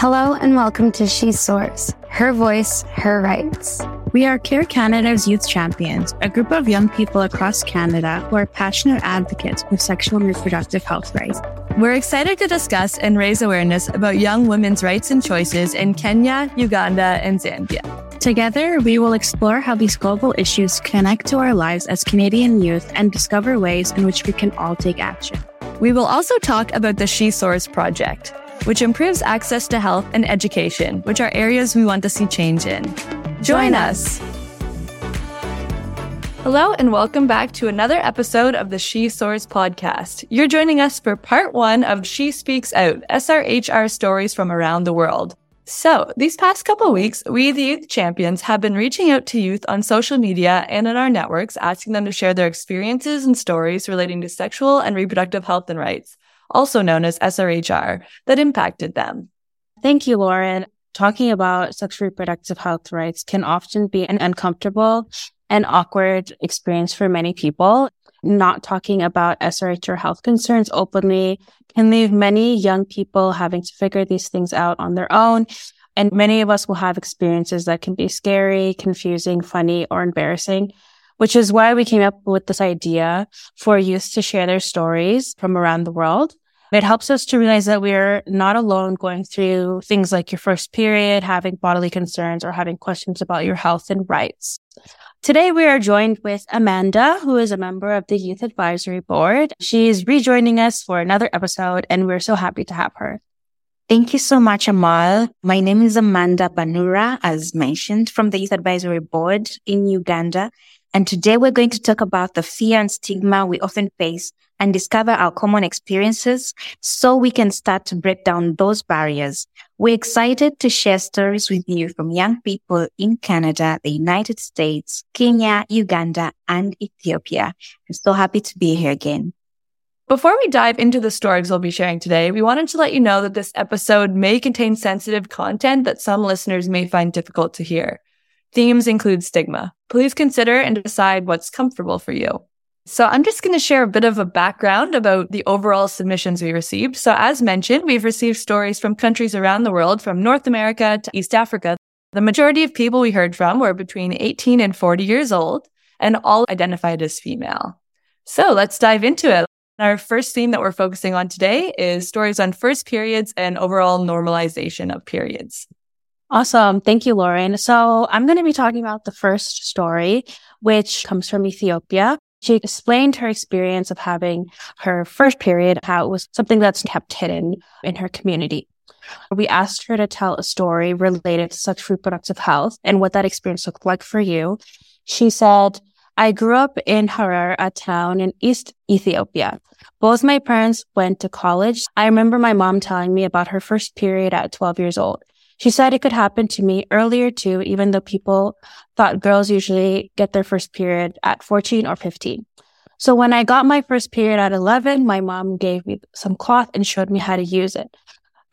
Hello and welcome to She Soars, her voice, her rights. We are Care Canada's Youth Champions, a group of young people across Canada who are passionate advocates for sexual and reproductive health rights. We're excited to discuss and raise awareness about young women's rights and choices in Kenya, Uganda, and Zambia. Together, we will explore how these global issues connect to our lives as Canadian youth and discover ways in which we can all take action. We will also talk about the She Soars project, which improves access to health and education, which are areas we want to see change in. Join us. Hello, and welcome back to another episode of the She Soars podcast. You're joining us for part one of She Speaks Out, SRHR stories from around the world. So, these past couple weeks, we, the youth champions, have been reaching out to youth on social media and in our networks, asking them to share their experiences and stories relating to sexual and reproductive health and rights, also known as SRHR, that impacted them. Thank you, Lauren. Talking about sexual reproductive health rights can often be an uncomfortable and awkward experience for many people not talking about SRHR health concerns openly can leave many young people having to figure these things out on their own. And many of us will have experiences that can be scary, confusing, funny, or embarrassing, which is why we came up with this idea for youth to share their stories from around the world. It helps us to realize that we're not alone going through things like your first period, having bodily concerns, or having questions about your health and rights. Today we are joined with Amanda, who is a member of the Youth Advisory Board. She is rejoining us for another episode and we're so happy to have her. Thank you so much, Amal. My name is Amanda Banura, as mentioned, from the Youth Advisory Board in Uganda. And today we're going to talk about the fear and stigma we often face and discover our common experiences so we can start to break down those barriers. We're excited to share stories with you from young people in Canada, the United States, Kenya, Uganda, and Ethiopia. I'm so happy to be here again. Before we dive into the stories we'll be sharing today, we wanted to let you know that this episode may contain sensitive content that some listeners may find difficult to hear. Themes include stigma. Please consider and decide what's comfortable for you. So I'm just going to share a bit of a background about the overall submissions we received. So as mentioned, we've received stories from countries around the world, from North America to East Africa. The majority of people we heard from were between 18 and 40 years old and all identified as female. So let's dive into it. Our first theme that we're focusing on today is stories on first periods and overall normalization of periods. Awesome. Thank you, Lauren. So I'm going to be talking about the first story, which comes from Ethiopia. She explained her experience of having her first period, how it was something that's kept hidden in her community. We asked her to tell a story related to sexual reproductive health and what that experience looked like for you. She said, I grew up in Harar, a town in East Ethiopia. Both my parents went to college. I remember my mom telling me about her first period at 12 years old. She said it could happen to me earlier too, even though people thought girls usually get their first period at 14 or 15. So when I got my first period at 11, my mom gave me some cloth and showed me how to use it.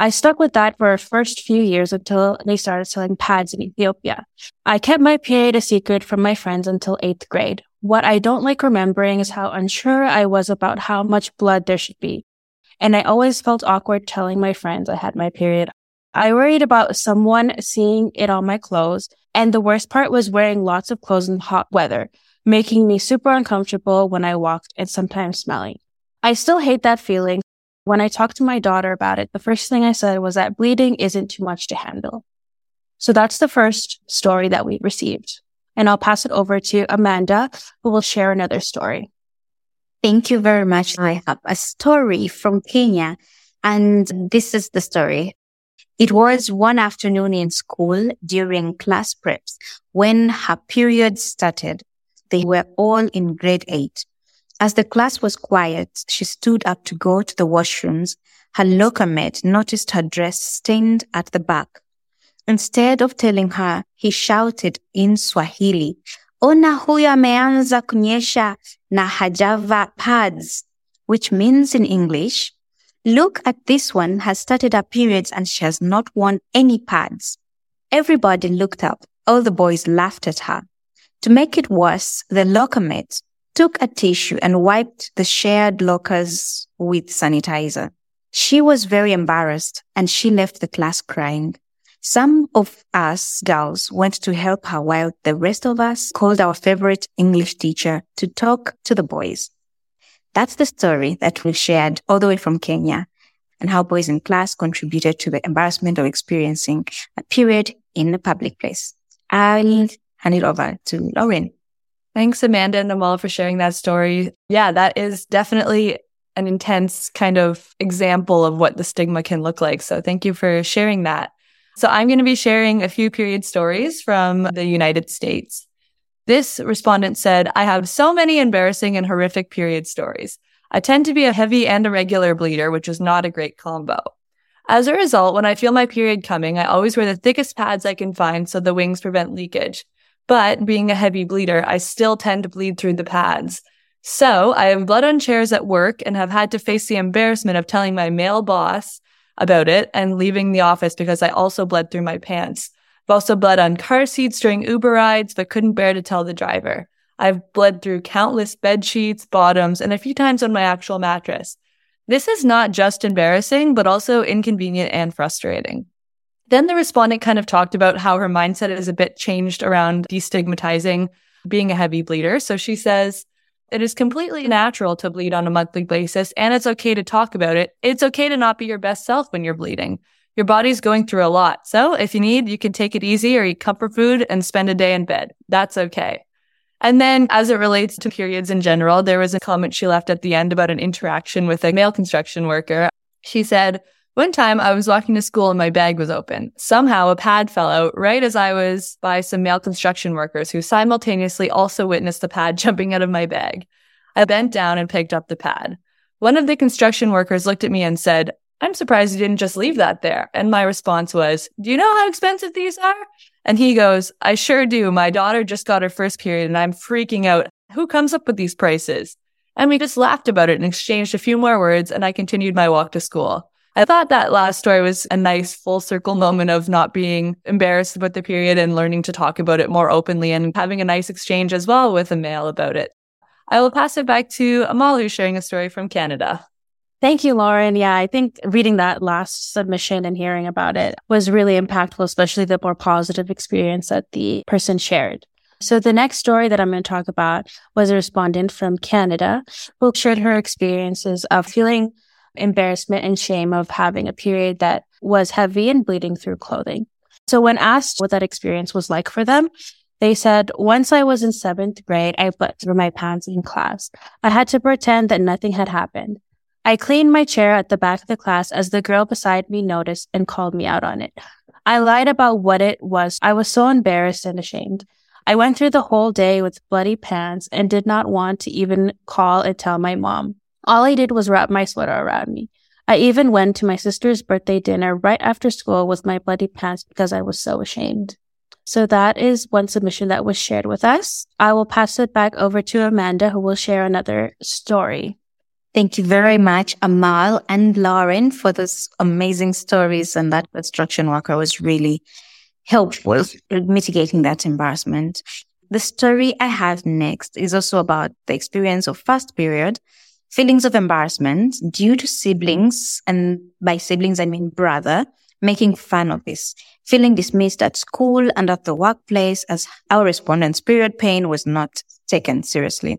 I stuck with that for the first few years until they started selling pads in Ethiopia. I kept my period a secret from my friends until eighth grade. What I don't like remembering is how unsure I was about how much blood there should be. And I always felt awkward telling my friends I had my period. I worried about someone seeing it on my clothes. And the worst part was wearing lots of clothes in hot weather, making me super uncomfortable when I walked and sometimes smelling. I still hate that feeling. When I talked to my daughter about it, the first thing I said was that bleeding isn't too much to handle. So that's the first story that we received. And I'll pass it over to Amanda, who will share another story. Thank you very much. I have a story from Kenya, and this is the story. It was one afternoon in school during class preps when her period started. They were all in grade eight. As the class was quiet, she stood up to go to the washrooms. Her locker mate noticed her dress stained at the back. Instead of telling her, he shouted in Swahili, Ona huyo ameanza kunyesha na hajava pads, which means in English, Look at this one has started her periods and she has not worn any pads. Everybody looked up. All the boys laughed at her. To make it worse, the locker mate took a tissue and wiped the shared lockers with sanitizer. She was very embarrassed and she left the class crying. Some of us girls went to help her while the rest of us called our favorite English teacher to talk to the boys. That's the story that we shared all the way from Kenya and how boys in class contributed to the embarrassment of experiencing a period in a public place. I'll hand it over to Lauren. Thanks, Amanda and Amal, for sharing that story. Yeah, that is definitely an intense kind of example of what the stigma can look like. So thank you for sharing that. So I'm going to be sharing a few period stories from the United States. This respondent said, I have so many embarrassing and horrific period stories. I tend to be a heavy and irregular bleeder, which is not a great combo. As a result, when I feel my period coming, I always wear the thickest pads I can find so the wings prevent leakage. But being a heavy bleeder, I still tend to bleed through the pads. So I have blood on chairs at work and have had to face the embarrassment of telling my male boss about it and leaving the office because I also bled through my pants. I've also bled on car seats during Uber rides, but couldn't bear to tell the driver. I've bled through countless bed sheets, bottoms, and a few times on my actual mattress. This is not just embarrassing, but also inconvenient and frustrating. Then the respondent kind of talked about how her mindset is a bit changed around destigmatizing being a heavy bleeder. So she says, it is completely natural to bleed on a monthly basis, and it's okay to talk about it. It's okay to not be your best self when you're bleeding. Your body's going through a lot. So if you need, you can take it easy or eat comfort food and spend a day in bed. That's okay. And then as it relates to periods in general, there was a comment she left at the end about an interaction with a male construction worker. She said, one time I was walking to school and my bag was open. Somehow a pad fell out right as I was by some male construction workers who simultaneously also witnessed the pad jumping out of my bag. I bent down and picked up the pad. One of the construction workers looked at me and said, I'm surprised you didn't just leave that there. And my response was, do you know how expensive these are? And he goes, I sure do. My daughter just got her first period and I'm freaking out. Who comes up with these prices? And we just laughed about it and exchanged a few more words and I continued my walk to school. I thought that last story was a nice full circle moment of not being embarrassed about the period and learning to talk about it more openly and having a nice exchange as well with a male about it. I will pass it back to Amal, who's sharing a story from Canada. Thank you, Lauren. Yeah, I think reading that last submission and hearing about it was really impactful, especially the more positive experience that the person shared. So the next story that I'm going to talk about was a respondent from Canada who shared her experiences of feeling embarrassment and shame of having a period that was heavy and bleeding through clothing. So when asked what that experience was like for them, they said, once I was in seventh grade, I put through my pants in class. I had to pretend that nothing had happened. I cleaned my chair at the back of the class as the girl beside me noticed and called me out on it. I lied about what it was. I was so embarrassed and ashamed. I went through the whole day with bloody pants and did not want to even call and tell my mom. All I did was wrap my sweater around me. I even went to my sister's birthday dinner right after school with my bloody pants because I was so ashamed. So that is one submission that was shared with us. I will pass it back over to Amanda, who will share another story. Thank you very much, Amal and Lauren, for those amazing stories. And that construction worker was really helpful in mitigating that embarrassment. The story I have next is also about the experience of first period feelings of embarrassment due to siblings, and by siblings, I mean brother, making fun of this, feeling dismissed at school and at the workplace as our respondent's period pain was not taken seriously.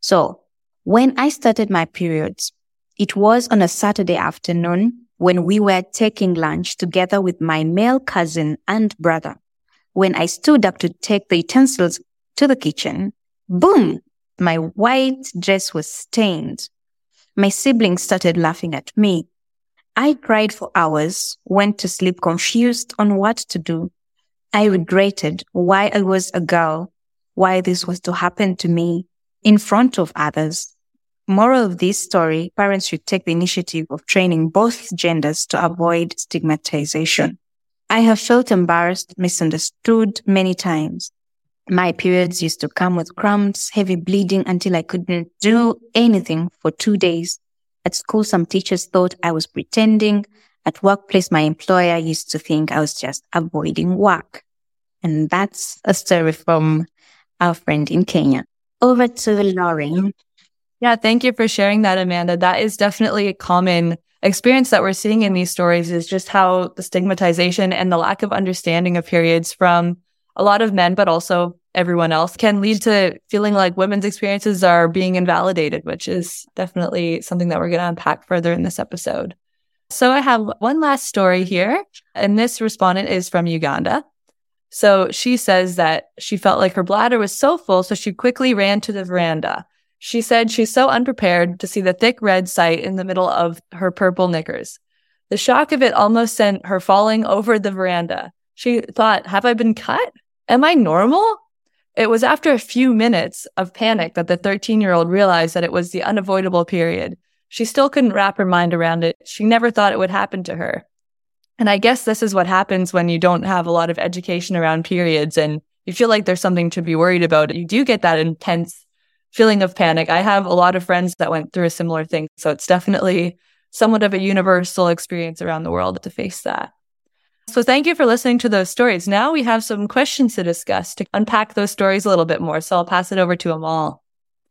So when I started my periods, it was on a Saturday afternoon when we were taking lunch together with my male cousin and brother. When I stood up to take the utensils to the kitchen, boom, my white dress was stained. My siblings started laughing at me. I cried for hours, went to sleep confused on what to do. I regretted why I was a girl, why this was to happen to me in front of others. Moral of this story, parents should take the initiative of training both genders to avoid stigmatization. I have felt embarrassed, misunderstood many times. My periods used to come with cramps, heavy bleeding until I couldn't do anything for two days. At school, some teachers thought I was pretending. At workplace, my employer used to think I was just avoiding work. And that's a story from our friend in Kenya. Over to Lauren. Yeah, thank you for sharing that, Amanda. That is definitely a common experience that we're seeing in these stories is just how the stigmatization and the lack of understanding of periods from a lot of men, but also everyone else can lead to feeling like women's experiences are being invalidated, which is definitely something that we're going to unpack further in this episode. So I have one last story here, and this respondent is from Uganda. So she says that she felt like her bladder was so full, so she quickly ran to the veranda. She said she's so unprepared to see the thick red sight in the middle of her purple knickers. The shock of it almost sent her falling over the veranda. She thought, Have I been cut? Am I normal? It was after a few minutes of panic that the 13 year old realized that it was the unavoidable period. She still couldn't wrap her mind around it. She never thought it would happen to her. And I guess this is what happens when you don't have a lot of education around periods and you feel like there's something to be worried about. You do get that intense feeling of panic. I have a lot of friends that went through a similar thing. So it's definitely somewhat of a universal experience around the world to face that. So thank you for listening to those stories. Now we have some questions to discuss to unpack those stories a little bit more. So I'll pass it over to Amal.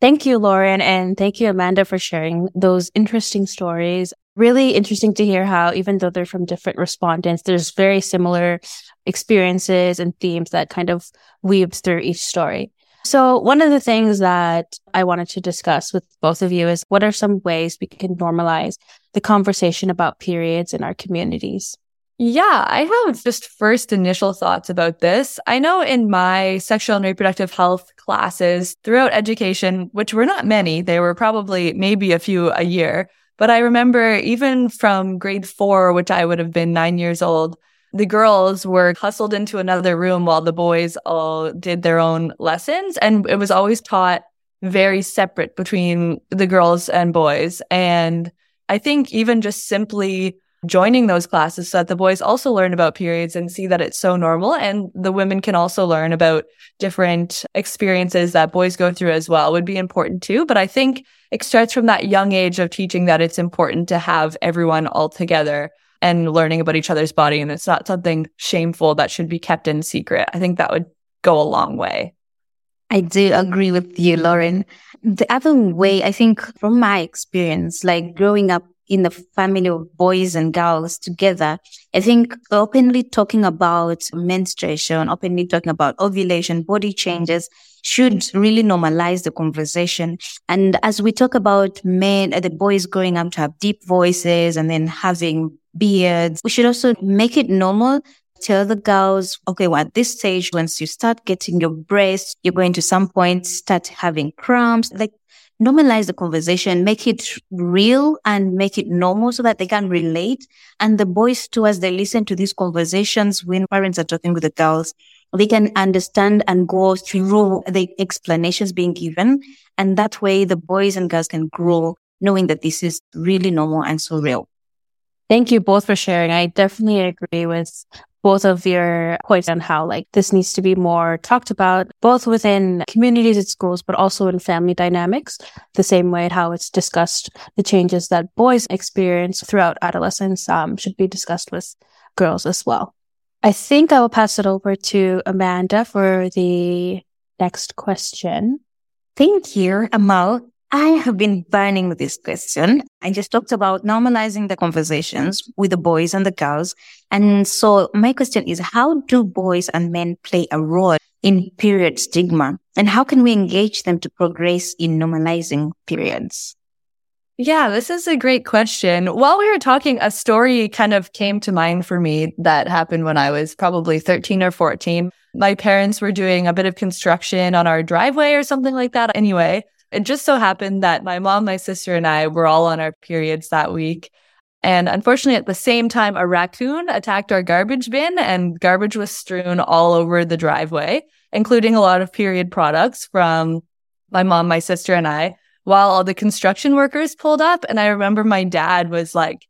Thank you, Lauren. And thank you, Amanda, for sharing those interesting stories. Really interesting to hear how, even though they're from different respondents, there's very similar experiences and themes that kind of weaves through each story. So one of the things that I wanted to discuss with both of you is what are some ways we can normalize the conversation about periods in our communities? Yeah, I have just first initial thoughts about this. I know in my sexual and reproductive health classes throughout education, which were not many, they were probably maybe a few a year. But I remember even from grade four, which I would have been nine years old, the girls were hustled into another room while the boys all did their own lessons. And it was always taught very separate between the girls and boys. And I think even just simply joining those classes so that the boys also learn about periods and see that it's so normal. And the women can also learn about different experiences that boys go through as well would be important too. But I think it starts from that young age of teaching that it's important to have everyone all together and learning about each other's body. And it's not something shameful that should be kept in secret. I think that would go a long way. I do agree with you, Lauren. The other way, I think from my experience, like growing up in the family of boys and girls together. I think openly talking about menstruation, openly talking about ovulation, body changes should really normalize the conversation. And as we talk about men, the boys growing up to have deep voices and then having beards, we should also make it normal tell the girls, okay, well, at this stage, once you start getting your breasts, you're going to some point start having cramps. Like normalize the conversation, make it real and make it normal so that they can relate. And the boys too, as they listen to these conversations when parents are talking with the girls, they can understand and go through the explanations being given. And that way the boys and girls can grow knowing that this is really normal and so real. Thank you both for sharing. I definitely agree with both of your points on how like this needs to be more talked about, both within communities at schools, but also in family dynamics, the same way how it's discussed the changes that boys experience throughout adolescence um, should be discussed with girls as well. I think I will pass it over to Amanda for the next question. Thank you, Amal. I have been burning this question. I just talked about normalizing the conversations with the boys and the girls. And so my question is, how do boys and men play a role in period stigma? And how can we engage them to progress in normalizing periods? Yeah, this is a great question. While we were talking, a story kind of came to mind for me that happened when I was probably 13 or 14. My parents were doing a bit of construction on our driveway or something like that. Anyway, it just so happened that my mom, my sister, and I were all on our periods that week. And unfortunately, at the same time, a raccoon attacked our garbage bin and garbage was strewn all over the driveway, including a lot of period products from my mom, my sister, and I, while all the construction workers pulled up. And I remember my dad was like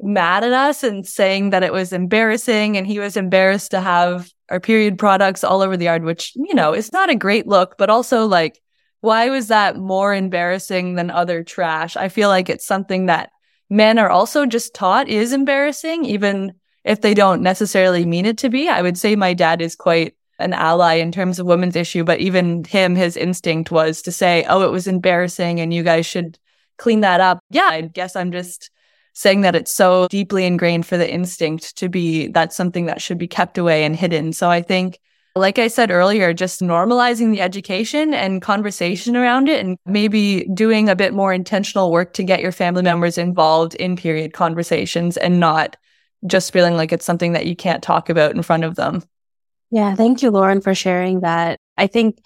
mad at us and saying that it was embarrassing and he was embarrassed to have our period products all over the yard, which, you know, is not a great look, but also like why was that more embarrassing than other trash? I feel like it's something that men are also just taught is embarrassing, even if they don't necessarily mean it to be. I would say my dad is quite an ally in terms of women's issue, but even him, his instinct was to say, Oh, it was embarrassing and you guys should clean that up. Yeah, I guess I'm just saying that it's so deeply ingrained for the instinct to be that's something that should be kept away and hidden. So I think like I said earlier, just normalizing the education and conversation around it and maybe doing a bit more intentional work to get your family members involved in period conversations and not just feeling like it's something that you can't talk about in front of them. Yeah. Thank you, Lauren, for sharing that. I think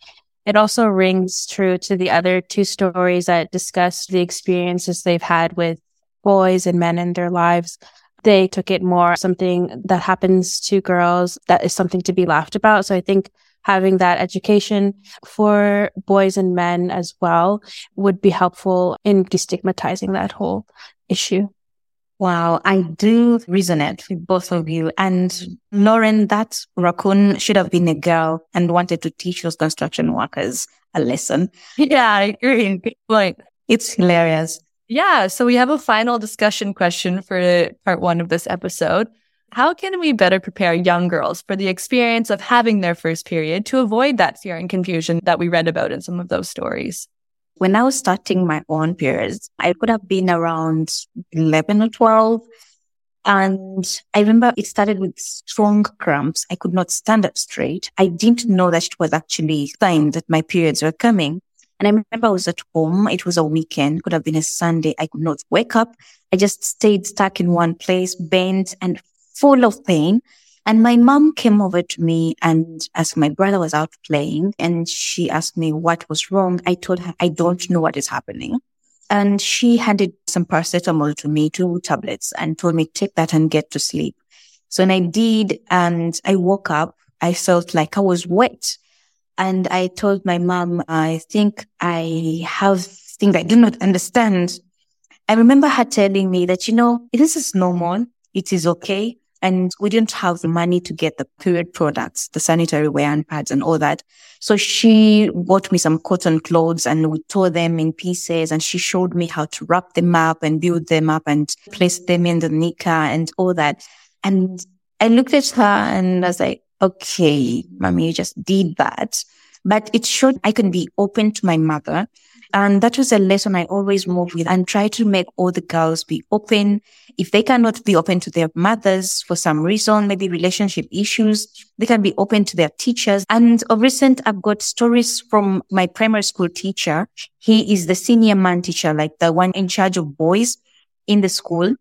it also rings true to the other two stories that discuss the experiences they've had with boys and men in their lives they took it more something that happens to girls that is something to be laughed about. So I think having that education for boys and men as well would be helpful in destigmatizing that whole issue. Wow, I do resonate with both of you. And Lauren, that raccoon should have been a girl and wanted to teach those construction workers a lesson. Yeah, I agree. Point. It's hilarious. Yeah. So we have a final discussion question for part one of this episode. How can we better prepare young girls for the experience of having their first period to avoid that fear and confusion that we read about in some of those stories? When I was starting my own periods, I could have been around 11 or 12. And I remember it started with strong cramps. I could not stand up straight. I didn't know that it was actually sign that my periods were coming. And I remember I was at home. It was a weekend, could have been a Sunday. I could not wake up. I just stayed stuck in one place, bent and full of pain. And my mom came over to me and as my brother was out playing and she asked me what was wrong, I told her, I don't know what is happening. And she handed some paracetamol to me, two tablets and told me, take that and get to sleep. So when I did and I woke up, I felt like I was wet. And I told my mom, I think I have things I do not understand. I remember her telling me that, you know, this is normal. It is okay. And we didn't have the money to get the period products, the sanitary wear and pads and all that. So she bought me some cotton clothes and we tore them in pieces and she showed me how to wrap them up and build them up and place them in the nika and all that. And I looked at her and I was like, okay, mommy, you just did that. But it showed I can be open to my mother. And that was a lesson I always moved with and try to make all the girls be open. If they cannot be open to their mothers for some reason, maybe relationship issues, they can be open to their teachers. And of recent, I've got stories from my primary school teacher. He is the senior man teacher, like the one in charge of boys in the school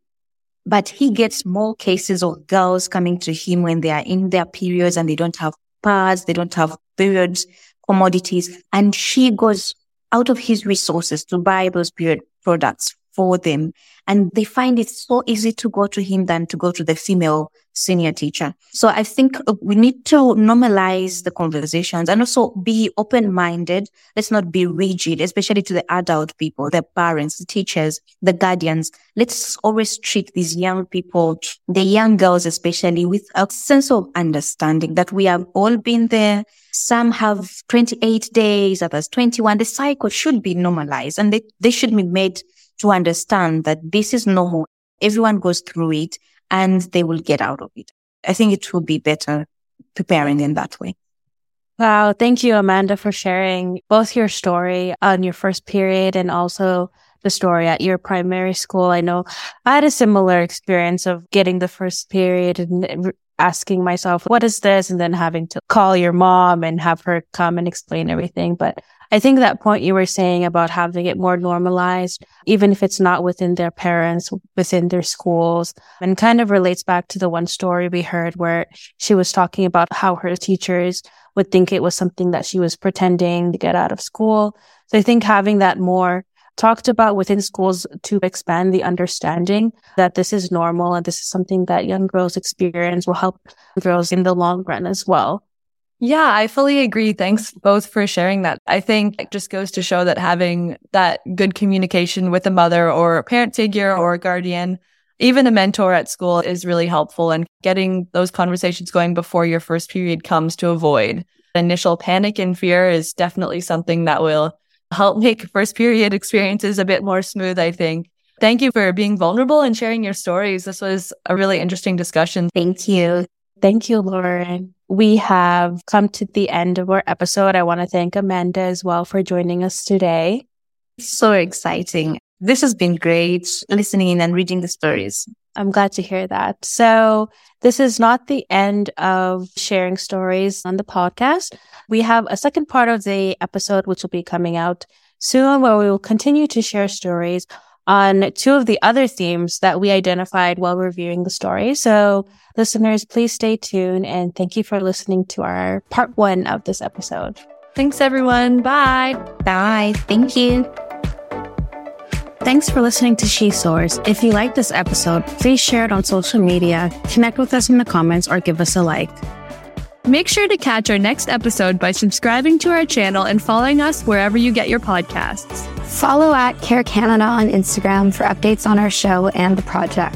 but he gets more cases of girls coming to him when they are in their periods and they don't have pads, they don't have periods, commodities, and she goes out of his resources to buy those period products for them. And they find it so easy to go to him than to go to the female senior teacher. So I think uh, we need to normalize the conversations and also be open minded. Let's not be rigid, especially to the adult people, the parents, the teachers, the guardians. Let's always treat these young people, the young girls especially with a sense of understanding that we have all been there. Some have 28 days, others 21. The cycle should be normalized and they, they should be made to understand that this is normal. Everyone goes through it and they will get out of it. I think it will be better preparing in that way. Wow. Thank you, Amanda, for sharing both your story on your first period and also the story at your primary school. I know I had a similar experience of getting the first period and asking myself, what is this? And then having to call your mom and have her come and explain everything. But I think that point you were saying about having it more normalized, even if it's not within their parents, within their schools, and kind of relates back to the one story we heard where she was talking about how her teachers would think it was something that she was pretending to get out of school. So I think having that more talked about within schools to expand the understanding that this is normal and this is something that young girls experience will help girls in the long run as well. Yeah, I fully agree. Thanks both for sharing that. I think it just goes to show that having that good communication with a mother or a parent figure or a guardian, even a mentor at school is really helpful and getting those conversations going before your first period comes to avoid initial panic and fear is definitely something that will help make first period experiences a bit more smooth, I think. Thank you for being vulnerable and sharing your stories. This was a really interesting discussion. Thank you. Thank you, Lauren. We have come to the end of our episode. I want to thank Amanda as well for joining us today. So exciting. this has been great listening and reading the stories. I'm glad to hear that. So this is not the end of sharing stories on the podcast. We have a second part of the episode, which will be coming out soon, where we will continue to share stories on two of the other themes that we identified while reviewing the story. So listeners, please stay tuned and thank you for listening to our part one of this episode. Thanks everyone. Bye. Bye. Thank you. Thanks for listening to She Soars. If you like this episode, please share it on social media, connect with us in the comments, or give us a like. Make sure to catch our next episode by subscribing to our channel and following us wherever you get your podcasts. Follow at Care Canada on Instagram for updates on our show and the project.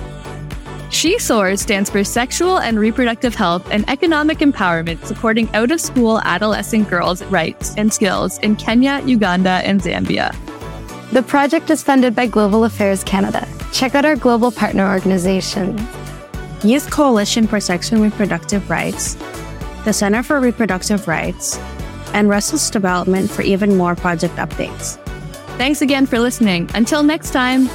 She Soars stands for Sexual and Reproductive Health and Economic Empowerment, supporting out of school adolescent girls' rights and skills in Kenya, Uganda, and Zambia. The project is funded by Global Affairs Canada. Check out our global partner organization, Youth Coalition for Sexual and Reproductive Rights, the Center for Reproductive Rights, and Restless Development for even more project updates. Thanks again for listening. Until next time.